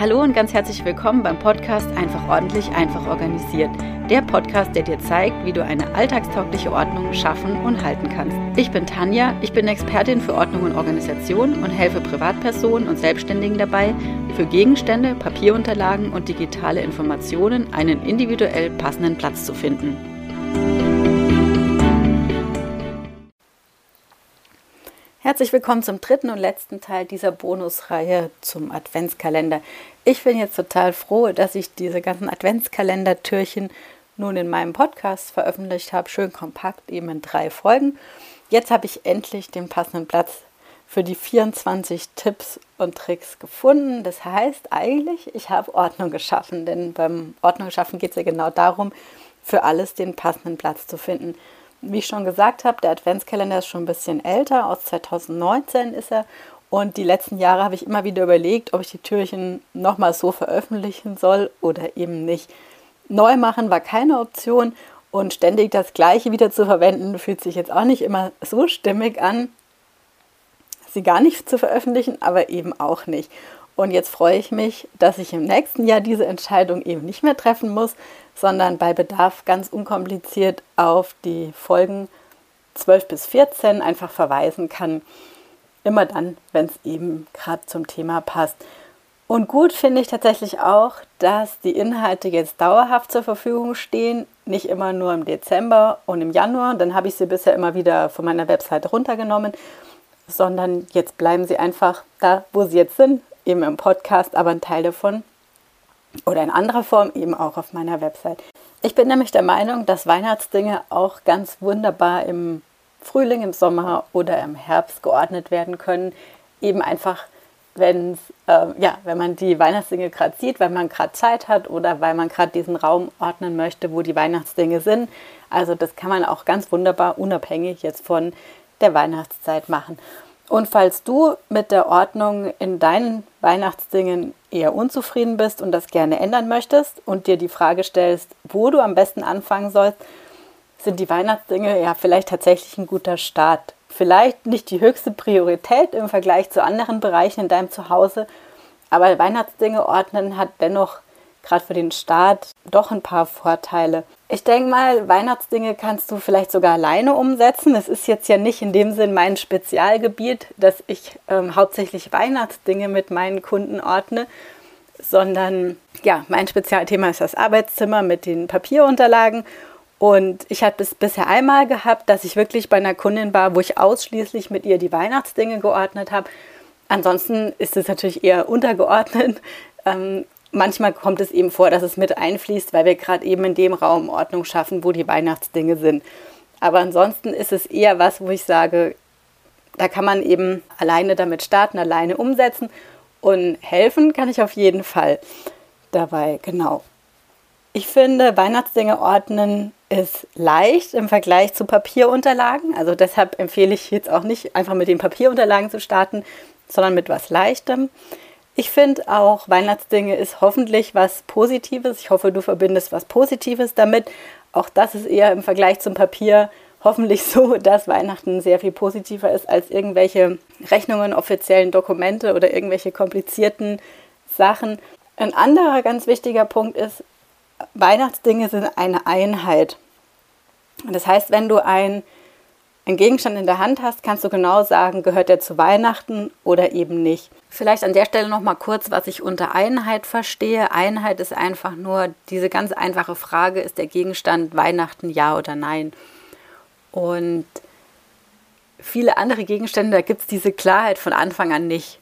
Hallo und ganz herzlich willkommen beim Podcast Einfach ordentlich, einfach organisiert. Der Podcast, der dir zeigt, wie du eine alltagstaugliche Ordnung schaffen und halten kannst. Ich bin Tanja, ich bin Expertin für Ordnung und Organisation und helfe Privatpersonen und Selbstständigen dabei, für Gegenstände, Papierunterlagen und digitale Informationen einen individuell passenden Platz zu finden. Herzlich willkommen zum dritten und letzten Teil dieser Bonusreihe zum Adventskalender. Ich bin jetzt total froh, dass ich diese ganzen Adventskalender-Türchen nun in meinem Podcast veröffentlicht habe, schön kompakt, eben in drei Folgen. Jetzt habe ich endlich den passenden Platz für die 24 Tipps und Tricks gefunden. Das heißt eigentlich, ich habe Ordnung geschaffen, denn beim Ordnung schaffen geht es ja genau darum, für alles den passenden Platz zu finden. Wie ich schon gesagt habe, der Adventskalender ist schon ein bisschen älter, aus 2019 ist er. Und die letzten Jahre habe ich immer wieder überlegt, ob ich die Türchen nochmal so veröffentlichen soll oder eben nicht. Neu machen war keine Option und ständig das Gleiche wieder zu verwenden, fühlt sich jetzt auch nicht immer so stimmig an, sie gar nicht zu veröffentlichen, aber eben auch nicht. Und jetzt freue ich mich, dass ich im nächsten Jahr diese Entscheidung eben nicht mehr treffen muss, sondern bei Bedarf ganz unkompliziert auf die Folgen 12 bis 14 einfach verweisen kann. Immer dann, wenn es eben gerade zum Thema passt. Und gut finde ich tatsächlich auch, dass die Inhalte jetzt dauerhaft zur Verfügung stehen, nicht immer nur im Dezember und im Januar, dann habe ich sie bisher immer wieder von meiner Webseite runtergenommen, sondern jetzt bleiben sie einfach da, wo sie jetzt sind, eben im Podcast, aber ein Teil davon oder in anderer Form eben auch auf meiner Website. Ich bin nämlich der Meinung, dass Weihnachtsdinge auch ganz wunderbar im Frühling, im Sommer oder im Herbst geordnet werden können. Eben einfach, wenn's, äh, ja, wenn man die Weihnachtsdinge gerade sieht, weil man gerade Zeit hat oder weil man gerade diesen Raum ordnen möchte, wo die Weihnachtsdinge sind. Also das kann man auch ganz wunderbar unabhängig jetzt von der Weihnachtszeit machen. Und falls du mit der Ordnung in deinen Weihnachtsdingen eher unzufrieden bist und das gerne ändern möchtest und dir die Frage stellst, wo du am besten anfangen sollst, sind die Weihnachtsdinge ja vielleicht tatsächlich ein guter Start. Vielleicht nicht die höchste Priorität im Vergleich zu anderen Bereichen in deinem Zuhause, aber Weihnachtsdinge ordnen hat dennoch gerade für den Start doch ein paar Vorteile. Ich denke mal, Weihnachtsdinge kannst du vielleicht sogar alleine umsetzen. Es ist jetzt ja nicht in dem Sinn mein Spezialgebiet, dass ich ähm, hauptsächlich Weihnachtsdinge mit meinen Kunden ordne, sondern ja, mein Spezialthema ist das Arbeitszimmer mit den Papierunterlagen. Und ich hatte es bisher einmal gehabt, dass ich wirklich bei einer Kundin war, wo ich ausschließlich mit ihr die Weihnachtsdinge geordnet habe. Ansonsten ist es natürlich eher untergeordnet. Ähm, manchmal kommt es eben vor, dass es mit einfließt, weil wir gerade eben in dem Raum Ordnung schaffen, wo die Weihnachtsdinge sind. Aber ansonsten ist es eher was, wo ich sage, da kann man eben alleine damit starten, alleine umsetzen und helfen kann ich auf jeden Fall dabei, genau. Ich finde, Weihnachtsdinge ordnen ist leicht im Vergleich zu Papierunterlagen. Also deshalb empfehle ich jetzt auch nicht einfach mit den Papierunterlagen zu starten, sondern mit was Leichtem. Ich finde auch Weihnachtsdinge ist hoffentlich was Positives. Ich hoffe, du verbindest was Positives damit. Auch das ist eher im Vergleich zum Papier hoffentlich so, dass Weihnachten sehr viel positiver ist als irgendwelche Rechnungen, offiziellen Dokumente oder irgendwelche komplizierten Sachen. Ein anderer ganz wichtiger Punkt ist, Weihnachtsdinge sind eine Einheit. Das heißt, wenn du ein einen Gegenstand in der Hand hast, kannst du genau sagen, gehört er zu Weihnachten oder eben nicht. Vielleicht an der Stelle noch mal kurz, was ich unter Einheit verstehe. Einheit ist einfach nur diese ganz einfache Frage, ist der Gegenstand Weihnachten ja oder nein? Und viele andere Gegenstände, da gibt es diese Klarheit von Anfang an nicht.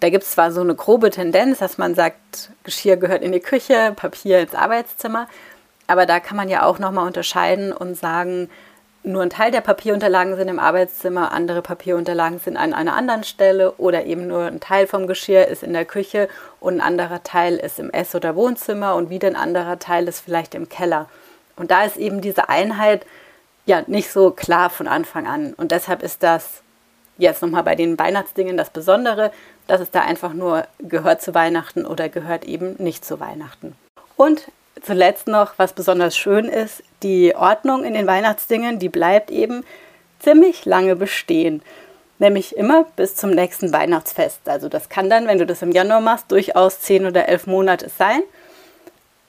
Da gibt es zwar so eine grobe Tendenz, dass man sagt, Geschirr gehört in die Küche, Papier ins Arbeitszimmer, aber da kann man ja auch noch mal unterscheiden und sagen, nur ein Teil der Papierunterlagen sind im Arbeitszimmer, andere Papierunterlagen sind an einer anderen Stelle oder eben nur ein Teil vom Geschirr ist in der Küche und ein anderer Teil ist im Ess- oder Wohnzimmer und wieder ein anderer Teil ist vielleicht im Keller. Und da ist eben diese Einheit ja nicht so klar von Anfang an. Und deshalb ist das jetzt nochmal bei den Weihnachtsdingen das Besondere, dass es da einfach nur gehört zu Weihnachten oder gehört eben nicht zu Weihnachten. Und zuletzt noch, was besonders schön ist, die Ordnung in den Weihnachtsdingen, die bleibt eben ziemlich lange bestehen. nämlich immer bis zum nächsten Weihnachtsfest. Also das kann dann, wenn du das im Januar machst, durchaus zehn oder elf Monate sein,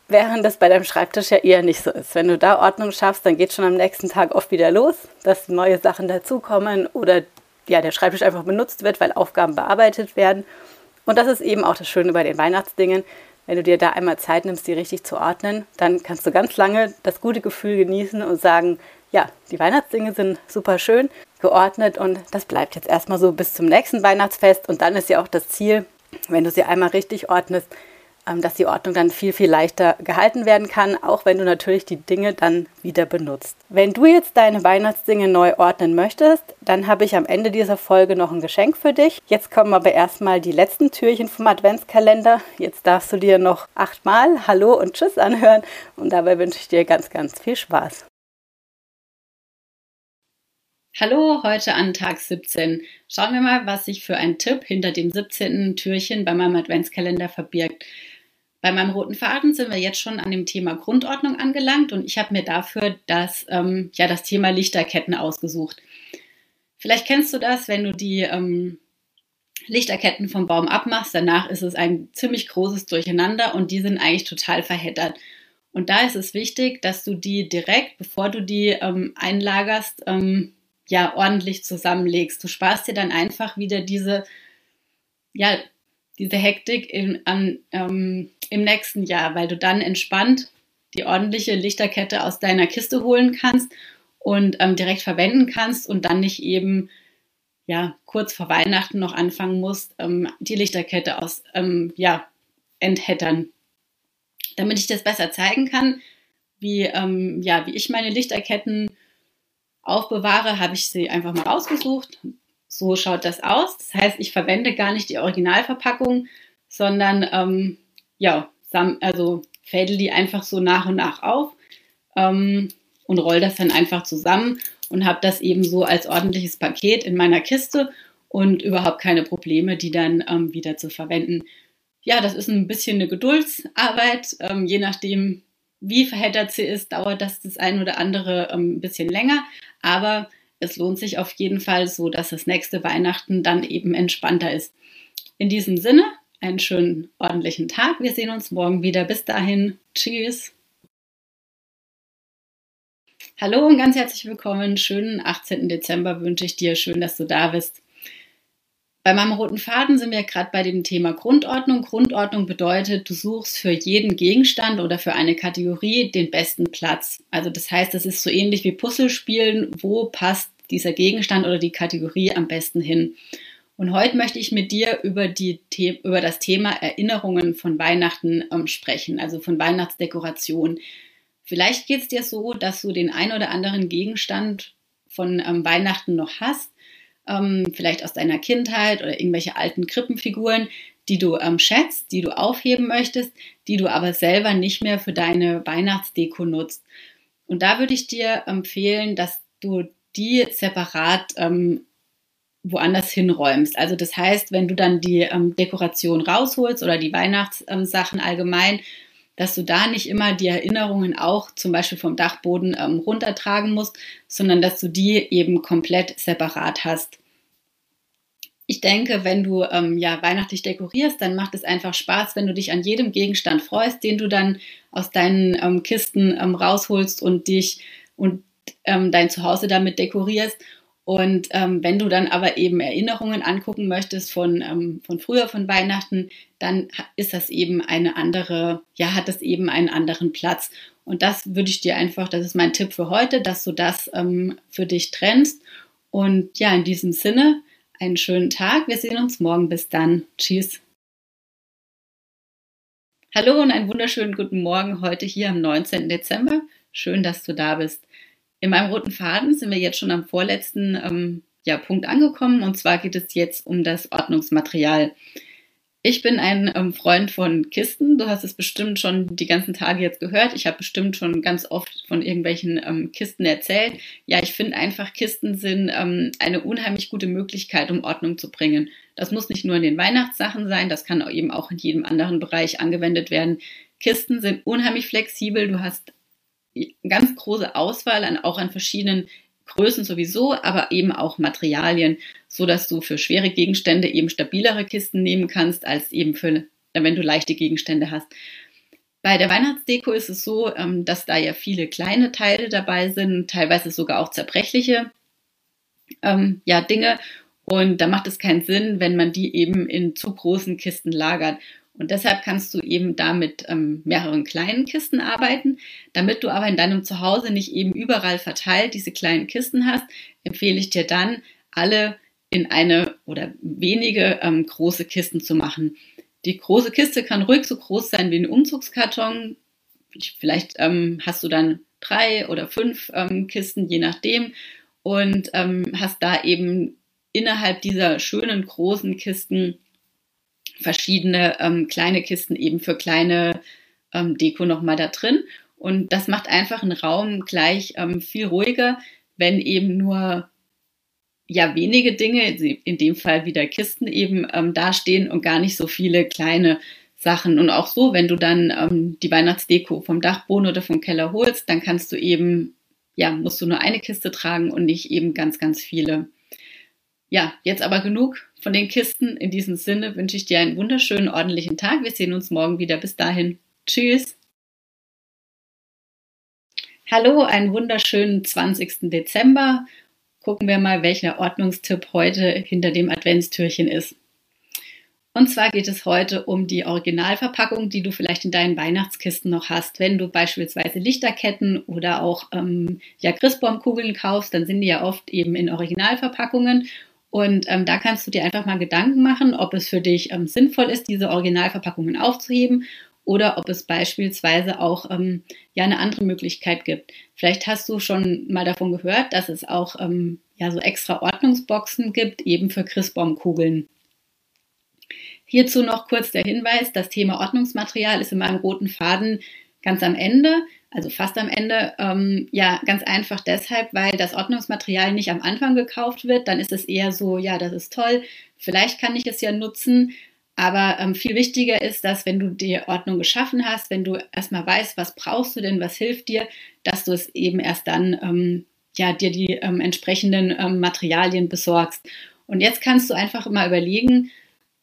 während das bei deinem Schreibtisch ja eher nicht so ist. Wenn du da Ordnung schaffst, dann geht schon am nächsten Tag oft wieder los, dass neue Sachen dazukommen oder ja, der Schreibtisch einfach benutzt wird, weil Aufgaben bearbeitet werden. Und das ist eben auch das Schöne bei den Weihnachtsdingen. Wenn du dir da einmal Zeit nimmst, die richtig zu ordnen, dann kannst du ganz lange das gute Gefühl genießen und sagen, ja, die Weihnachtsdinge sind super schön geordnet und das bleibt jetzt erstmal so bis zum nächsten Weihnachtsfest. Und dann ist ja auch das Ziel, wenn du sie einmal richtig ordnest, dass die Ordnung dann viel, viel leichter gehalten werden kann, auch wenn du natürlich die Dinge dann wieder benutzt. Wenn du jetzt deine Weihnachtsdinge neu ordnen möchtest, dann habe ich am Ende dieser Folge noch ein Geschenk für dich. Jetzt kommen aber erstmal die letzten Türchen vom Adventskalender. Jetzt darfst du dir noch achtmal Hallo und Tschüss anhören und dabei wünsche ich dir ganz, ganz viel Spaß. Hallo, heute an Tag 17. Schauen wir mal, was sich für ein Tipp hinter dem 17. Türchen bei meinem Adventskalender verbirgt. Bei meinem roten Faden sind wir jetzt schon an dem Thema Grundordnung angelangt und ich habe mir dafür das, ähm, ja, das Thema Lichterketten ausgesucht. Vielleicht kennst du das, wenn du die ähm, Lichterketten vom Baum abmachst, danach ist es ein ziemlich großes Durcheinander und die sind eigentlich total verheddert. Und da ist es wichtig, dass du die direkt, bevor du die ähm, einlagerst, ähm, ja ordentlich zusammenlegst. Du sparst dir dann einfach wieder diese, ja, diese Hektik in, an, ähm, im nächsten Jahr, weil du dann entspannt die ordentliche Lichterkette aus deiner Kiste holen kannst und ähm, direkt verwenden kannst und dann nicht eben ja kurz vor Weihnachten noch anfangen musst, ähm, die Lichterkette aus ähm, ja enthättern. Damit ich das besser zeigen kann, wie ähm, ja wie ich meine Lichterketten aufbewahre, habe ich sie einfach mal ausgesucht. So schaut das aus. Das heißt, ich verwende gar nicht die Originalverpackung, sondern ähm, ja, also fädel die einfach so nach und nach auf ähm, und roll das dann einfach zusammen und habe das eben so als ordentliches Paket in meiner Kiste und überhaupt keine Probleme, die dann ähm, wieder zu verwenden. Ja, das ist ein bisschen eine Geduldsarbeit, ähm, je nachdem, wie verheddert sie ist, dauert das das ein oder andere ähm, ein bisschen länger. Aber es lohnt sich auf jeden Fall so, dass das nächste Weihnachten dann eben entspannter ist. In diesem Sinne, einen schönen ordentlichen Tag. Wir sehen uns morgen wieder. Bis dahin. Tschüss. Hallo und ganz herzlich willkommen. Schönen 18. Dezember wünsche ich dir. Schön, dass du da bist. Bei meinem roten Faden sind wir gerade bei dem Thema Grundordnung. Grundordnung bedeutet, du suchst für jeden Gegenstand oder für eine Kategorie den besten Platz. Also das heißt, es ist so ähnlich wie Puzzlespielen. Wo passt dieser Gegenstand oder die Kategorie am besten hin? Und heute möchte ich mit dir über, die, über das Thema Erinnerungen von Weihnachten ähm, sprechen, also von Weihnachtsdekoration. Vielleicht geht es dir so, dass du den ein oder anderen Gegenstand von ähm, Weihnachten noch hast ähm, vielleicht aus deiner Kindheit oder irgendwelche alten Krippenfiguren, die du ähm, schätzt, die du aufheben möchtest, die du aber selber nicht mehr für deine Weihnachtsdeko nutzt. Und da würde ich dir empfehlen, dass du die separat ähm, woanders hinräumst. Also das heißt, wenn du dann die ähm, Dekoration rausholst oder die Weihnachtssachen allgemein, dass du da nicht immer die Erinnerungen auch zum Beispiel vom Dachboden ähm, runtertragen musst, sondern dass du die eben komplett separat hast. Ich denke, wenn du ähm, ja weihnachtlich dekorierst, dann macht es einfach Spaß, wenn du dich an jedem Gegenstand freust, den du dann aus deinen ähm, Kisten ähm, rausholst und dich und ähm, dein Zuhause damit dekorierst und ähm, wenn du dann aber eben Erinnerungen angucken möchtest von, ähm, von früher, von Weihnachten, dann ist das eben eine andere, ja, hat das eben einen anderen Platz. Und das würde ich dir einfach, das ist mein Tipp für heute, dass du das ähm, für dich trennst. Und ja, in diesem Sinne, einen schönen Tag. Wir sehen uns morgen. Bis dann. Tschüss. Hallo und einen wunderschönen guten Morgen heute hier am 19. Dezember. Schön, dass du da bist. In meinem roten Faden sind wir jetzt schon am vorletzten ähm, ja, Punkt angekommen und zwar geht es jetzt um das Ordnungsmaterial. Ich bin ein ähm, Freund von Kisten. Du hast es bestimmt schon die ganzen Tage jetzt gehört. Ich habe bestimmt schon ganz oft von irgendwelchen ähm, Kisten erzählt. Ja, ich finde einfach, Kisten sind ähm, eine unheimlich gute Möglichkeit, um Ordnung zu bringen. Das muss nicht nur in den Weihnachtssachen sein, das kann eben auch in jedem anderen Bereich angewendet werden. Kisten sind unheimlich flexibel. Du hast ganz große Auswahl an, auch an verschiedenen Größen sowieso, aber eben auch Materialien, so dass du für schwere Gegenstände eben stabilere Kisten nehmen kannst, als eben für, wenn du leichte Gegenstände hast. Bei der Weihnachtsdeko ist es so, ähm, dass da ja viele kleine Teile dabei sind, teilweise sogar auch zerbrechliche ähm, ja, Dinge. Und da macht es keinen Sinn, wenn man die eben in zu großen Kisten lagert. Und deshalb kannst du eben da mit ähm, mehreren kleinen Kisten arbeiten. Damit du aber in deinem Zuhause nicht eben überall verteilt diese kleinen Kisten hast, empfehle ich dir dann, alle in eine oder wenige ähm, große Kisten zu machen. Die große Kiste kann ruhig so groß sein wie ein Umzugskarton. Vielleicht ähm, hast du dann drei oder fünf ähm, Kisten, je nachdem, und ähm, hast da eben innerhalb dieser schönen großen Kisten verschiedene ähm, kleine Kisten eben für kleine ähm, Deko nochmal da drin. Und das macht einfach einen Raum gleich ähm, viel ruhiger, wenn eben nur ja wenige Dinge, in dem Fall wieder Kisten eben ähm, dastehen und gar nicht so viele kleine Sachen. Und auch so, wenn du dann ähm, die Weihnachtsdeko vom Dachboden oder vom Keller holst, dann kannst du eben, ja, musst du nur eine Kiste tragen und nicht eben ganz, ganz viele. Ja, jetzt aber genug von den Kisten. In diesem Sinne wünsche ich dir einen wunderschönen, ordentlichen Tag. Wir sehen uns morgen wieder. Bis dahin. Tschüss. Hallo, einen wunderschönen 20. Dezember. Gucken wir mal, welcher Ordnungstipp heute hinter dem Adventstürchen ist. Und zwar geht es heute um die Originalverpackung, die du vielleicht in deinen Weihnachtskisten noch hast. Wenn du beispielsweise Lichterketten oder auch ähm, ja, Christbaumkugeln kaufst, dann sind die ja oft eben in Originalverpackungen und ähm, da kannst du dir einfach mal Gedanken machen, ob es für dich ähm, sinnvoll ist, diese Originalverpackungen aufzuheben oder ob es beispielsweise auch ähm, ja eine andere Möglichkeit gibt. Vielleicht hast du schon mal davon gehört, dass es auch ähm, ja so extra Ordnungsboxen gibt, eben für Christbaumkugeln. Hierzu noch kurz der Hinweis, das Thema Ordnungsmaterial ist in meinem roten Faden ganz am Ende also fast am Ende. Ähm, ja, ganz einfach deshalb, weil das Ordnungsmaterial nicht am Anfang gekauft wird. Dann ist es eher so, ja, das ist toll, vielleicht kann ich es ja nutzen. Aber ähm, viel wichtiger ist, dass wenn du die Ordnung geschaffen hast, wenn du erstmal weißt, was brauchst du denn, was hilft dir, dass du es eben erst dann ähm, ja dir die ähm, entsprechenden ähm, Materialien besorgst. Und jetzt kannst du einfach mal überlegen,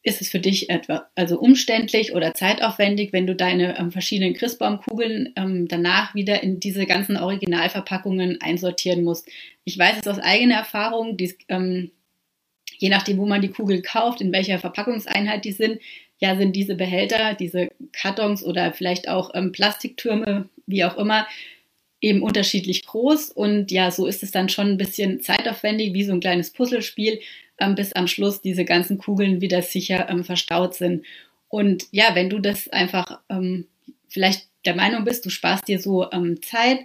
ist es für dich etwa also umständlich oder zeitaufwendig, wenn du deine ähm, verschiedenen Christbaumkugeln ähm, danach wieder in diese ganzen Originalverpackungen einsortieren musst. Ich weiß es aus eigener Erfahrung, dies, ähm, je nachdem, wo man die Kugel kauft, in welcher Verpackungseinheit die sind, ja, sind diese Behälter, diese Kartons oder vielleicht auch ähm, Plastiktürme, wie auch immer, eben unterschiedlich groß und ja, so ist es dann schon ein bisschen zeitaufwendig, wie so ein kleines Puzzlespiel, ähm, bis am Schluss diese ganzen Kugeln wieder sicher ähm, verstaut sind. Und ja, wenn du das einfach ähm, vielleicht der Meinung bist, du sparst dir so ähm, Zeit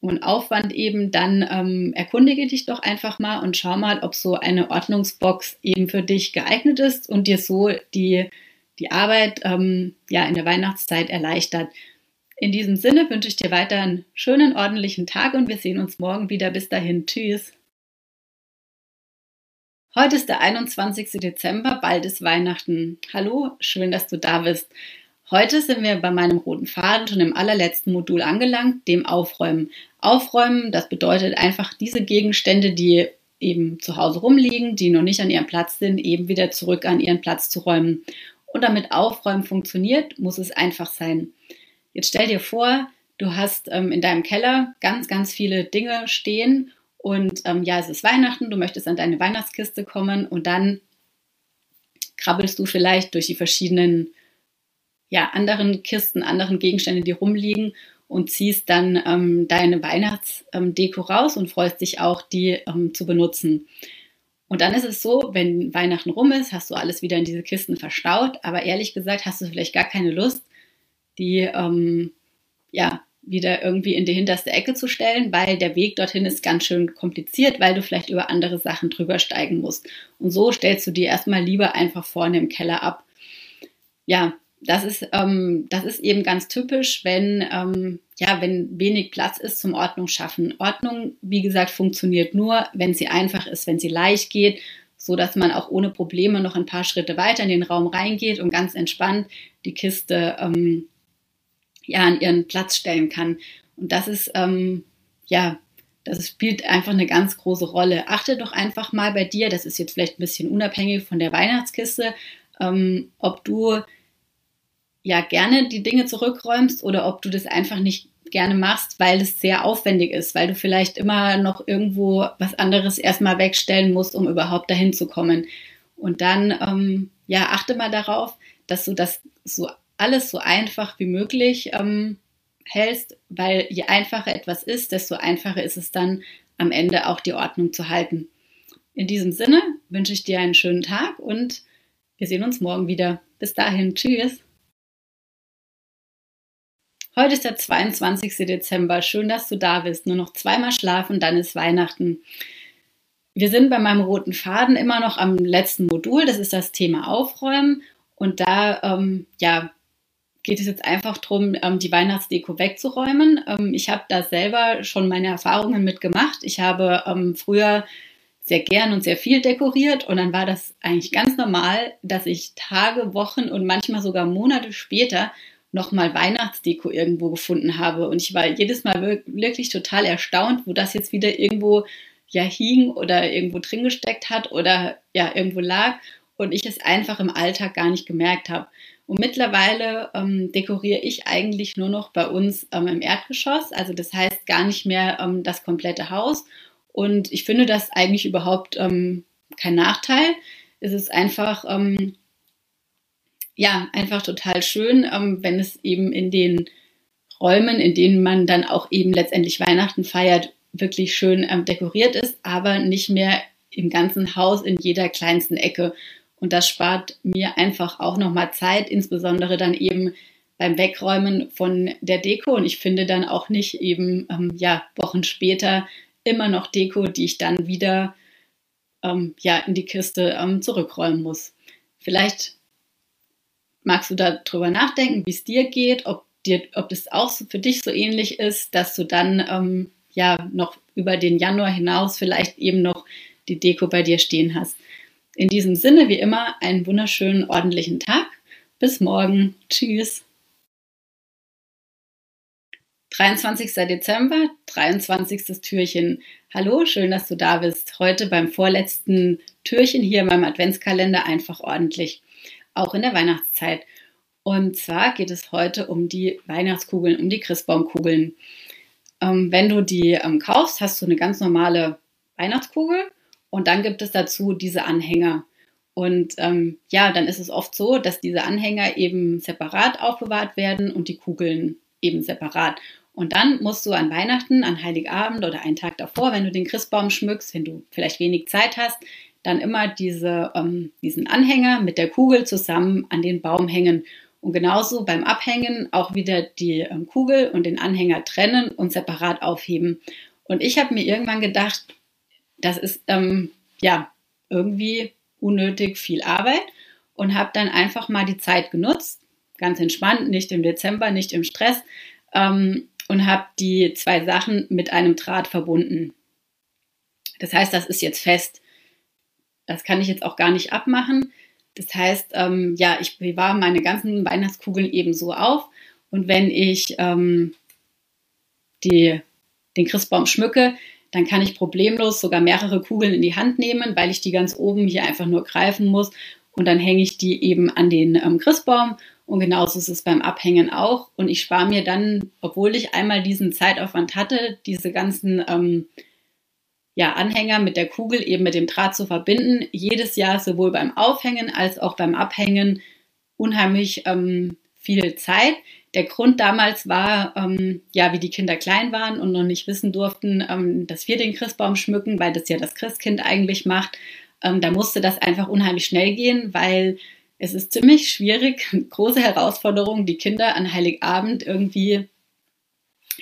und Aufwand eben, dann ähm, erkundige dich doch einfach mal und schau mal, ob so eine Ordnungsbox eben für dich geeignet ist und dir so die, die Arbeit ähm, ja in der Weihnachtszeit erleichtert. In diesem Sinne wünsche ich dir weiter einen schönen, ordentlichen Tag und wir sehen uns morgen wieder. Bis dahin. Tschüss. Heute ist der 21. Dezember, bald ist Weihnachten. Hallo, schön, dass du da bist. Heute sind wir bei meinem roten Faden schon im allerletzten Modul angelangt, dem Aufräumen. Aufräumen, das bedeutet einfach diese Gegenstände, die eben zu Hause rumliegen, die noch nicht an ihrem Platz sind, eben wieder zurück an ihren Platz zu räumen. Und damit Aufräumen funktioniert, muss es einfach sein. Jetzt stell dir vor, du hast ähm, in deinem Keller ganz, ganz viele Dinge stehen und ähm, ja, es ist Weihnachten, du möchtest an deine Weihnachtskiste kommen und dann krabbelst du vielleicht durch die verschiedenen ja, anderen Kisten, anderen Gegenstände, die rumliegen und ziehst dann ähm, deine Weihnachtsdeko raus und freust dich auch, die ähm, zu benutzen. Und dann ist es so, wenn Weihnachten rum ist, hast du alles wieder in diese Kisten verstaut, aber ehrlich gesagt hast du vielleicht gar keine Lust, die ähm, ja, wieder irgendwie in die hinterste Ecke zu stellen, weil der Weg dorthin ist ganz schön kompliziert, weil du vielleicht über andere Sachen drüber steigen musst. Und so stellst du dir erstmal lieber einfach vorne im Keller ab. Ja, das ist, ähm, das ist eben ganz typisch, wenn, ähm, ja, wenn wenig Platz ist zum Ordnung schaffen. Ordnung, wie gesagt, funktioniert nur, wenn sie einfach ist, wenn sie leicht geht, so dass man auch ohne Probleme noch ein paar Schritte weiter in den Raum reingeht und ganz entspannt die Kiste ähm, ja an ihren Platz stellen kann. Und das ist ähm, ja Das spielt einfach eine ganz große Rolle. Achte doch einfach mal bei dir, das ist jetzt vielleicht ein bisschen unabhängig von der Weihnachtskiste, ähm, ob du ja gerne die Dinge zurückräumst oder ob du das einfach nicht gerne machst, weil es sehr aufwendig ist, weil du vielleicht immer noch irgendwo was anderes erstmal wegstellen musst, um überhaupt dahin zu kommen. Und dann, ähm, ja, achte mal darauf, dass du das so alles so einfach wie möglich ähm, hältst, weil je einfacher etwas ist, desto einfacher ist es dann am Ende auch die Ordnung zu halten. In diesem Sinne wünsche ich dir einen schönen Tag und wir sehen uns morgen wieder. Bis dahin, tschüss. Heute ist der 22. Dezember. Schön, dass du da bist. Nur noch zweimal schlafen, dann ist Weihnachten. Wir sind bei meinem roten Faden immer noch am letzten Modul. Das ist das Thema Aufräumen. Und da, ähm, ja, geht es jetzt einfach darum, ähm, die Weihnachtsdeko wegzuräumen. Ähm, ich habe da selber schon meine Erfahrungen mitgemacht. Ich habe ähm, früher sehr gern und sehr viel dekoriert und dann war das eigentlich ganz normal, dass ich Tage, Wochen und manchmal sogar Monate später nochmal Weihnachtsdeko irgendwo gefunden habe. Und ich war jedes Mal wirklich total erstaunt, wo das jetzt wieder irgendwo ja hing oder irgendwo drin gesteckt hat oder ja irgendwo lag und ich es einfach im Alltag gar nicht gemerkt habe. Und mittlerweile ähm, dekoriere ich eigentlich nur noch bei uns ähm, im Erdgeschoss, also das heißt gar nicht mehr ähm, das komplette Haus. Und ich finde das eigentlich überhaupt ähm, kein Nachteil. Es ist einfach ähm, ja, einfach total schön, ähm, wenn es eben in den Räumen, in denen man dann auch eben letztendlich Weihnachten feiert, wirklich schön dekoriert ist, aber nicht mehr im ganzen Haus in jeder kleinsten Ecke. Und das spart mir einfach auch nochmal Zeit, insbesondere dann eben beim Wegräumen von der Deko. Und ich finde dann auch nicht eben, ähm, ja, Wochen später immer noch Deko, die ich dann wieder, ähm, ja, in die Kiste ähm, zurückräumen muss. Vielleicht magst du darüber nachdenken, wie es dir geht, ob, dir, ob das auch für dich so ähnlich ist, dass du dann ähm, ja noch über den Januar hinaus vielleicht eben noch die Deko bei dir stehen hast. In diesem Sinne, wie immer, einen wunderschönen, ordentlichen Tag. Bis morgen. Tschüss. 23. Dezember, 23. Türchen. Hallo, schön, dass du da bist. Heute beim vorletzten Türchen hier in meinem Adventskalender einfach ordentlich auch in der Weihnachtszeit. Und zwar geht es heute um die Weihnachtskugeln, um die Christbaumkugeln. Ähm, wenn du die ähm, kaufst, hast du eine ganz normale Weihnachtskugel und dann gibt es dazu diese Anhänger. Und ähm, ja, dann ist es oft so, dass diese Anhänger eben separat aufbewahrt werden und die Kugeln eben separat. Und dann musst du an Weihnachten, an Heiligabend oder einen Tag davor, wenn du den Christbaum schmückst, wenn du vielleicht wenig Zeit hast, dann immer diese, ähm, diesen Anhänger mit der Kugel zusammen an den Baum hängen. Und genauso beim Abhängen auch wieder die ähm, Kugel und den Anhänger trennen und separat aufheben. Und ich habe mir irgendwann gedacht, das ist ähm, ja irgendwie unnötig viel Arbeit und habe dann einfach mal die Zeit genutzt, ganz entspannt, nicht im Dezember, nicht im Stress ähm, und habe die zwei Sachen mit einem Draht verbunden. Das heißt, das ist jetzt fest. Das kann ich jetzt auch gar nicht abmachen. Das heißt, ähm, ja, ich bewahre meine ganzen Weihnachtskugeln eben so auf. Und wenn ich ähm, die, den Christbaum schmücke, dann kann ich problemlos sogar mehrere Kugeln in die Hand nehmen, weil ich die ganz oben hier einfach nur greifen muss. Und dann hänge ich die eben an den ähm, Christbaum. Und genauso ist es beim Abhängen auch. Und ich spare mir dann, obwohl ich einmal diesen Zeitaufwand hatte, diese ganzen ähm, ja, Anhänger mit der Kugel eben mit dem Draht zu verbinden. Jedes Jahr sowohl beim Aufhängen als auch beim Abhängen unheimlich ähm, viel Zeit. Der Grund damals war, ähm, ja, wie die Kinder klein waren und noch nicht wissen durften, ähm, dass wir den Christbaum schmücken, weil das ja das Christkind eigentlich macht. Ähm, da musste das einfach unheimlich schnell gehen, weil es ist ziemlich schwierig, große Herausforderung, die Kinder an Heiligabend irgendwie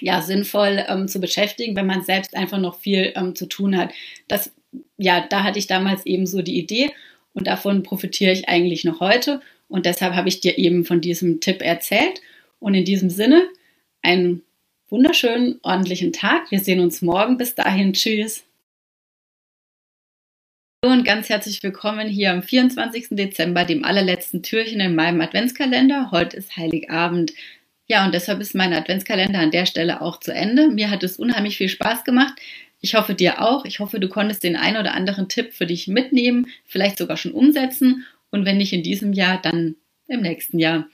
ja, sinnvoll ähm, zu beschäftigen, wenn man selbst einfach noch viel ähm, zu tun hat. Das, ja, da hatte ich damals eben so die Idee und davon profitiere ich eigentlich noch heute. Und deshalb habe ich dir eben von diesem Tipp erzählt. Und in diesem Sinne, einen wunderschönen, ordentlichen Tag. Wir sehen uns morgen. Bis dahin, tschüss. Und ganz herzlich willkommen hier am 24. Dezember, dem allerletzten Türchen in meinem Adventskalender. Heute ist Heiligabend. Ja, und deshalb ist mein Adventskalender an der Stelle auch zu Ende. Mir hat es unheimlich viel Spaß gemacht. Ich hoffe dir auch. Ich hoffe, du konntest den einen oder anderen Tipp für dich mitnehmen, vielleicht sogar schon umsetzen. Und wenn nicht in diesem Jahr, dann im nächsten Jahr.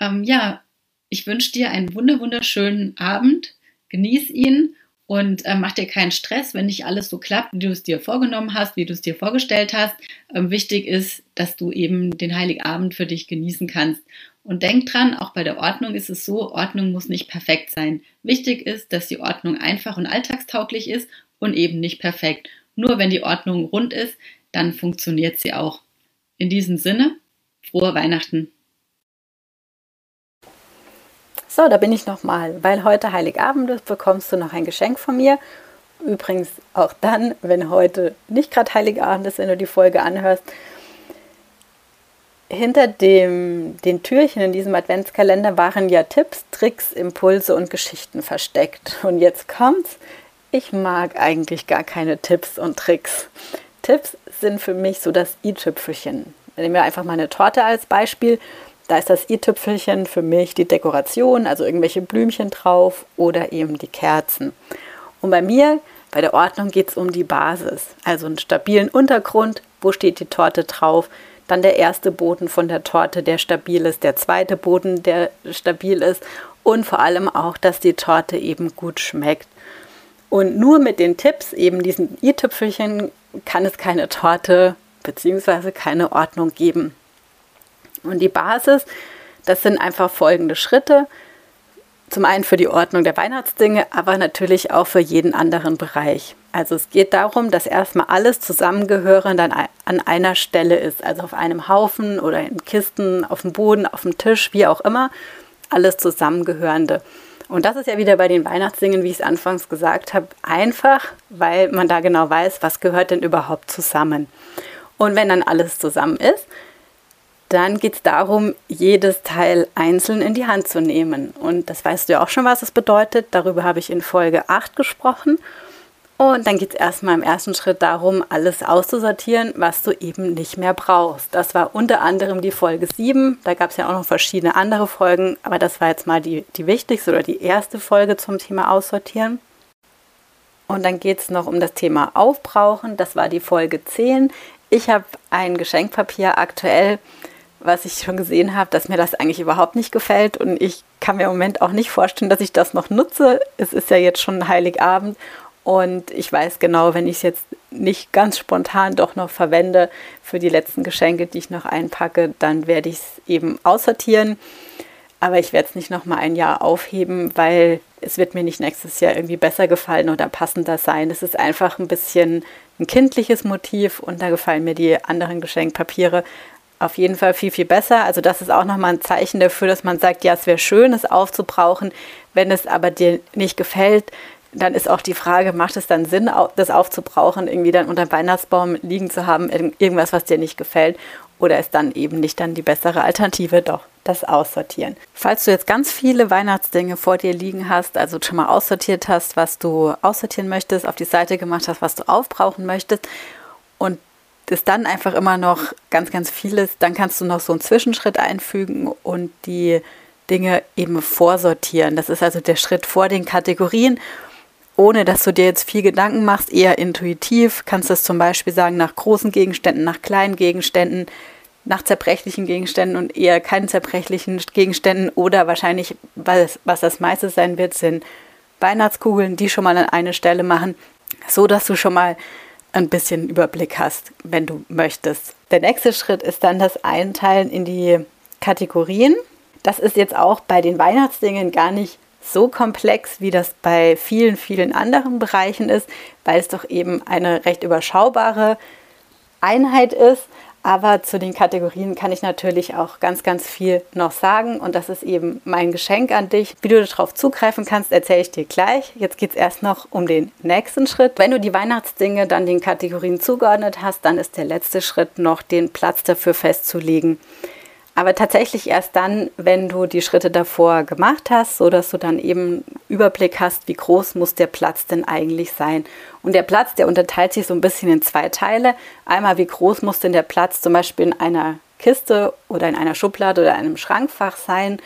Ähm, ja, ich wünsche dir einen wunderschönen Abend. Genieß ihn und äh, mach dir keinen Stress, wenn nicht alles so klappt, wie du es dir vorgenommen hast, wie du es dir vorgestellt hast. Ähm, wichtig ist, dass du eben den Heiligabend für dich genießen kannst. Und denk dran, auch bei der Ordnung ist es so, Ordnung muss nicht perfekt sein. Wichtig ist, dass die Ordnung einfach und alltagstauglich ist und eben nicht perfekt. Nur wenn die Ordnung rund ist, dann funktioniert sie auch. In diesem Sinne, frohe Weihnachten. So, da bin ich nochmal. Weil heute Heiligabend ist, bekommst du noch ein Geschenk von mir. Übrigens auch dann, wenn heute nicht gerade Heiligabend ist, wenn du die Folge anhörst. Hinter dem, den Türchen in diesem Adventskalender waren ja Tipps, Tricks, Impulse und Geschichten versteckt. Und jetzt kommt's. Ich mag eigentlich gar keine Tipps und Tricks. Tipps sind für mich so das i-Tüpfelchen. Nehmen wir einfach mal eine Torte als Beispiel. Da ist das i-Tüpfelchen für mich die Dekoration, also irgendwelche Blümchen drauf oder eben die Kerzen. Und bei mir, bei der Ordnung, geht es um die Basis, also einen stabilen Untergrund, wo steht die Torte drauf, dann der erste Boden von der Torte, der stabil ist, der zweite Boden, der stabil ist und vor allem auch, dass die Torte eben gut schmeckt. Und nur mit den Tipps, eben diesen i-Tüpfelchen, kann es keine Torte bzw. keine Ordnung geben. Und die Basis, das sind einfach folgende Schritte. Zum einen für die Ordnung der Weihnachtsdinge, aber natürlich auch für jeden anderen Bereich. Also es geht darum, dass erstmal alles zusammengehörend an, an einer Stelle ist. Also auf einem Haufen oder in Kisten, auf dem Boden, auf dem Tisch, wie auch immer. Alles zusammengehörende. Und das ist ja wieder bei den Weihnachtsdingen, wie ich es anfangs gesagt habe, einfach, weil man da genau weiß, was gehört denn überhaupt zusammen. Und wenn dann alles zusammen ist, dann geht es darum, jedes Teil einzeln in die Hand zu nehmen. Und das weißt du ja auch schon, was es bedeutet. Darüber habe ich in Folge 8 gesprochen. Und dann geht es erstmal im ersten Schritt darum, alles auszusortieren, was du eben nicht mehr brauchst. Das war unter anderem die Folge 7. Da gab es ja auch noch verschiedene andere Folgen, aber das war jetzt mal die, die wichtigste oder die erste Folge zum Thema Aussortieren. Und dann geht es noch um das Thema Aufbrauchen. Das war die Folge 10. Ich habe ein Geschenkpapier aktuell was ich schon gesehen habe, dass mir das eigentlich überhaupt nicht gefällt und ich kann mir im Moment auch nicht vorstellen, dass ich das noch nutze. Es ist ja jetzt schon Heiligabend und ich weiß genau, wenn ich es jetzt nicht ganz spontan doch noch verwende für die letzten Geschenke, die ich noch einpacke, dann werde ich es eben aussortieren. Aber ich werde es nicht noch mal ein Jahr aufheben, weil es wird mir nicht nächstes Jahr irgendwie besser gefallen oder passender sein. Es ist einfach ein bisschen ein kindliches Motiv und da gefallen mir die anderen Geschenkpapiere auf jeden Fall viel, viel besser. Also das ist auch nochmal ein Zeichen dafür, dass man sagt, ja, es wäre schön, es aufzubrauchen. Wenn es aber dir nicht gefällt, dann ist auch die Frage, macht es dann Sinn, das aufzubrauchen, irgendwie dann unter dem Weihnachtsbaum liegen zu haben, irgendwas, was dir nicht gefällt? Oder ist dann eben nicht dann die bessere Alternative, doch das Aussortieren. Falls du jetzt ganz viele Weihnachtsdinge vor dir liegen hast, also schon mal aussortiert hast, was du aussortieren möchtest, auf die Seite gemacht hast, was du aufbrauchen möchtest und ist dann einfach immer noch ganz, ganz vieles. Dann kannst du noch so einen Zwischenschritt einfügen und die Dinge eben vorsortieren. Das ist also der Schritt vor den Kategorien, ohne dass du dir jetzt viel Gedanken machst, eher intuitiv. Kannst du es zum Beispiel sagen nach großen Gegenständen, nach kleinen Gegenständen, nach zerbrechlichen Gegenständen und eher keinen zerbrechlichen Gegenständen oder wahrscheinlich, was, was das meiste sein wird, sind Weihnachtskugeln, die schon mal an eine Stelle machen, so dass du schon mal ein bisschen Überblick hast, wenn du möchtest. Der nächste Schritt ist dann das Einteilen in die Kategorien. Das ist jetzt auch bei den Weihnachtsdingen gar nicht so komplex, wie das bei vielen, vielen anderen Bereichen ist, weil es doch eben eine recht überschaubare Einheit ist. Aber zu den Kategorien kann ich natürlich auch ganz, ganz viel noch sagen. Und das ist eben mein Geschenk an dich. Wie du darauf zugreifen kannst, erzähle ich dir gleich. Jetzt geht es erst noch um den nächsten Schritt. Wenn du die Weihnachtsdinge dann den Kategorien zugeordnet hast, dann ist der letzte Schritt noch, den Platz dafür festzulegen. Aber tatsächlich erst dann, wenn du die Schritte davor gemacht hast, so dass du dann eben Überblick hast, wie groß muss der Platz denn eigentlich sein. Und der Platz, der unterteilt sich so ein bisschen in zwei Teile. Einmal, wie groß muss denn der Platz zum Beispiel in einer Kiste oder in einer Schublade oder einem Schrankfach sein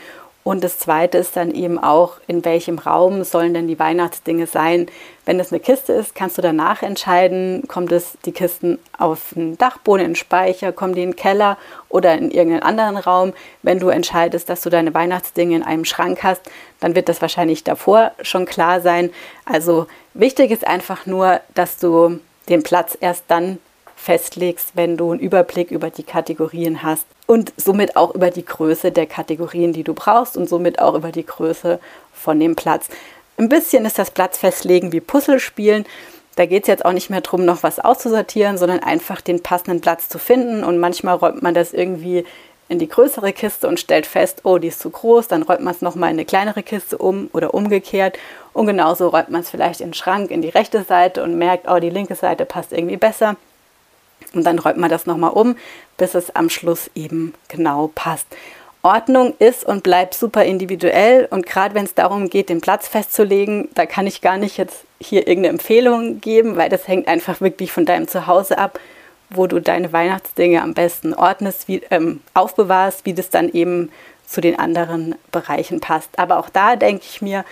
Und das Zweite ist dann eben auch, in welchem Raum sollen denn die Weihnachtsdinge sein. Wenn es eine Kiste ist, kannst du danach entscheiden, kommt es die Kisten auf den Dachboden, in den Speicher, kommen die in den Keller oder in irgendeinen anderen Raum. Wenn du entscheidest, dass du deine Weihnachtsdinge in einem Schrank hast, dann wird das wahrscheinlich davor schon klar sein. Also wichtig ist einfach nur, dass du den Platz erst dann festlegst, wenn du einen Überblick über die Kategorien hast und somit auch über die Größe der Kategorien, die du brauchst und somit auch über die Größe von dem Platz. Ein bisschen ist das Platzfestlegen wie Puzzlespielen. Da geht es jetzt auch nicht mehr darum, noch was auszusortieren, sondern einfach den passenden Platz zu finden. Und manchmal räumt man das irgendwie in die größere Kiste und stellt fest, oh, die ist zu groß, dann räumt man es nochmal in eine kleinere Kiste um oder umgekehrt. Und genauso räumt man es vielleicht in den Schrank in die rechte Seite und merkt, oh, die linke Seite passt irgendwie besser. Und dann räumt man das nochmal um, bis es am Schluss eben genau passt. Ordnung ist und bleibt super individuell und gerade wenn es darum geht, den Platz festzulegen, da kann ich gar nicht jetzt hier irgendeine Empfehlung geben, weil das hängt einfach wirklich von deinem Zuhause ab, wo du deine Weihnachtsdinge am besten ordnest, wie, ähm, aufbewahrst, wie das dann eben zu den anderen Bereichen passt. Aber auch da denke ich mir,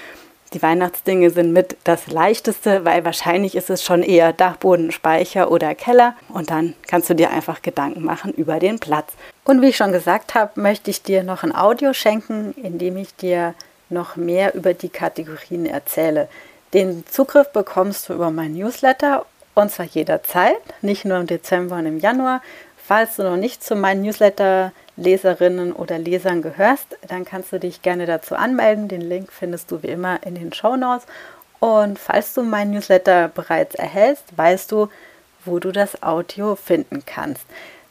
die Weihnachtsdinge sind mit das leichteste, weil wahrscheinlich ist es schon eher Dachboden, Speicher oder Keller. Und dann kannst du dir einfach Gedanken machen über den Platz. Und wie ich schon gesagt habe, möchte ich dir noch ein Audio schenken, in dem ich dir noch mehr über die Kategorien erzähle. Den Zugriff bekommst du über mein Newsletter und zwar jederzeit, nicht nur im Dezember und im Januar. Falls du noch nicht zu meinem Newsletter Leserinnen oder Lesern gehörst, dann kannst du dich gerne dazu anmelden. Den Link findest du wie immer in den Show Notes. Und falls du mein Newsletter bereits erhältst, weißt du, wo du das Audio finden kannst.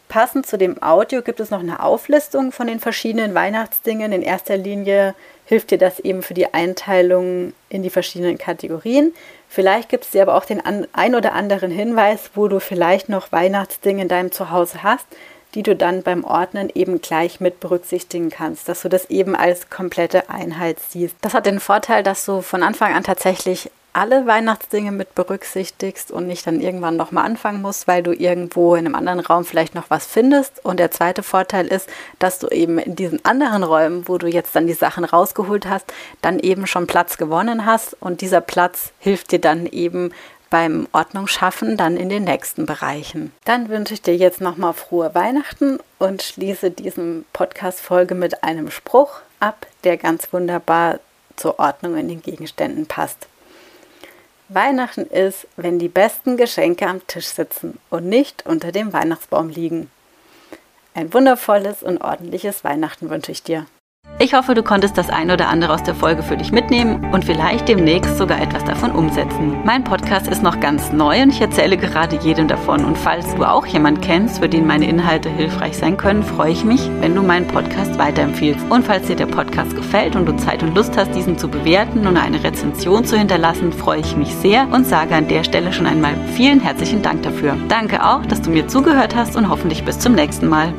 Passend zu dem Audio gibt es noch eine Auflistung von den verschiedenen Weihnachtsdingen. In erster Linie hilft dir das eben für die Einteilung in die verschiedenen Kategorien. Vielleicht gibt es dir aber auch den ein oder anderen Hinweis, wo du vielleicht noch Weihnachtsdinge in deinem Zuhause hast, die du dann beim Ordnen eben gleich mit berücksichtigen kannst, dass du das eben als komplette Einheit siehst. Das hat den Vorteil, dass du von Anfang an tatsächlich alle Weihnachtsdinge mit berücksichtigst und nicht dann irgendwann nochmal anfangen musst, weil du irgendwo in einem anderen Raum vielleicht noch was findest. Und der zweite Vorteil ist, dass du eben in diesen anderen Räumen, wo du jetzt dann die Sachen rausgeholt hast, dann eben schon Platz gewonnen hast. Und dieser Platz hilft dir dann eben beim Ordnung schaffen dann in den nächsten Bereichen. Dann wünsche ich dir jetzt nochmal frohe Weihnachten und schließe diesen Podcast-Folge mit einem Spruch ab, der ganz wunderbar zur Ordnung in den Gegenständen passt. Weihnachten ist, wenn die besten Geschenke am Tisch sitzen und nicht unter dem Weihnachtsbaum liegen. Ein wundervolles und ordentliches Weihnachten wünsche ich dir. Ich hoffe, du konntest das ein oder andere aus der Folge für dich mitnehmen und vielleicht demnächst sogar etwas davon umsetzen. Mein Podcast ist noch ganz neu und ich erzähle gerade jedem davon. Und falls du auch jemanden kennst, für den meine Inhalte hilfreich sein können, freue ich mich, wenn du meinen Podcast weiterempfiehlst. Und falls dir der Podcast gefällt und du Zeit und Lust hast, diesen zu bewerten und eine Rezension zu hinterlassen, freue ich mich sehr und sage an der Stelle schon einmal vielen herzlichen Dank dafür. Danke auch, dass du mir zugehört hast und hoffentlich bis zum nächsten Mal.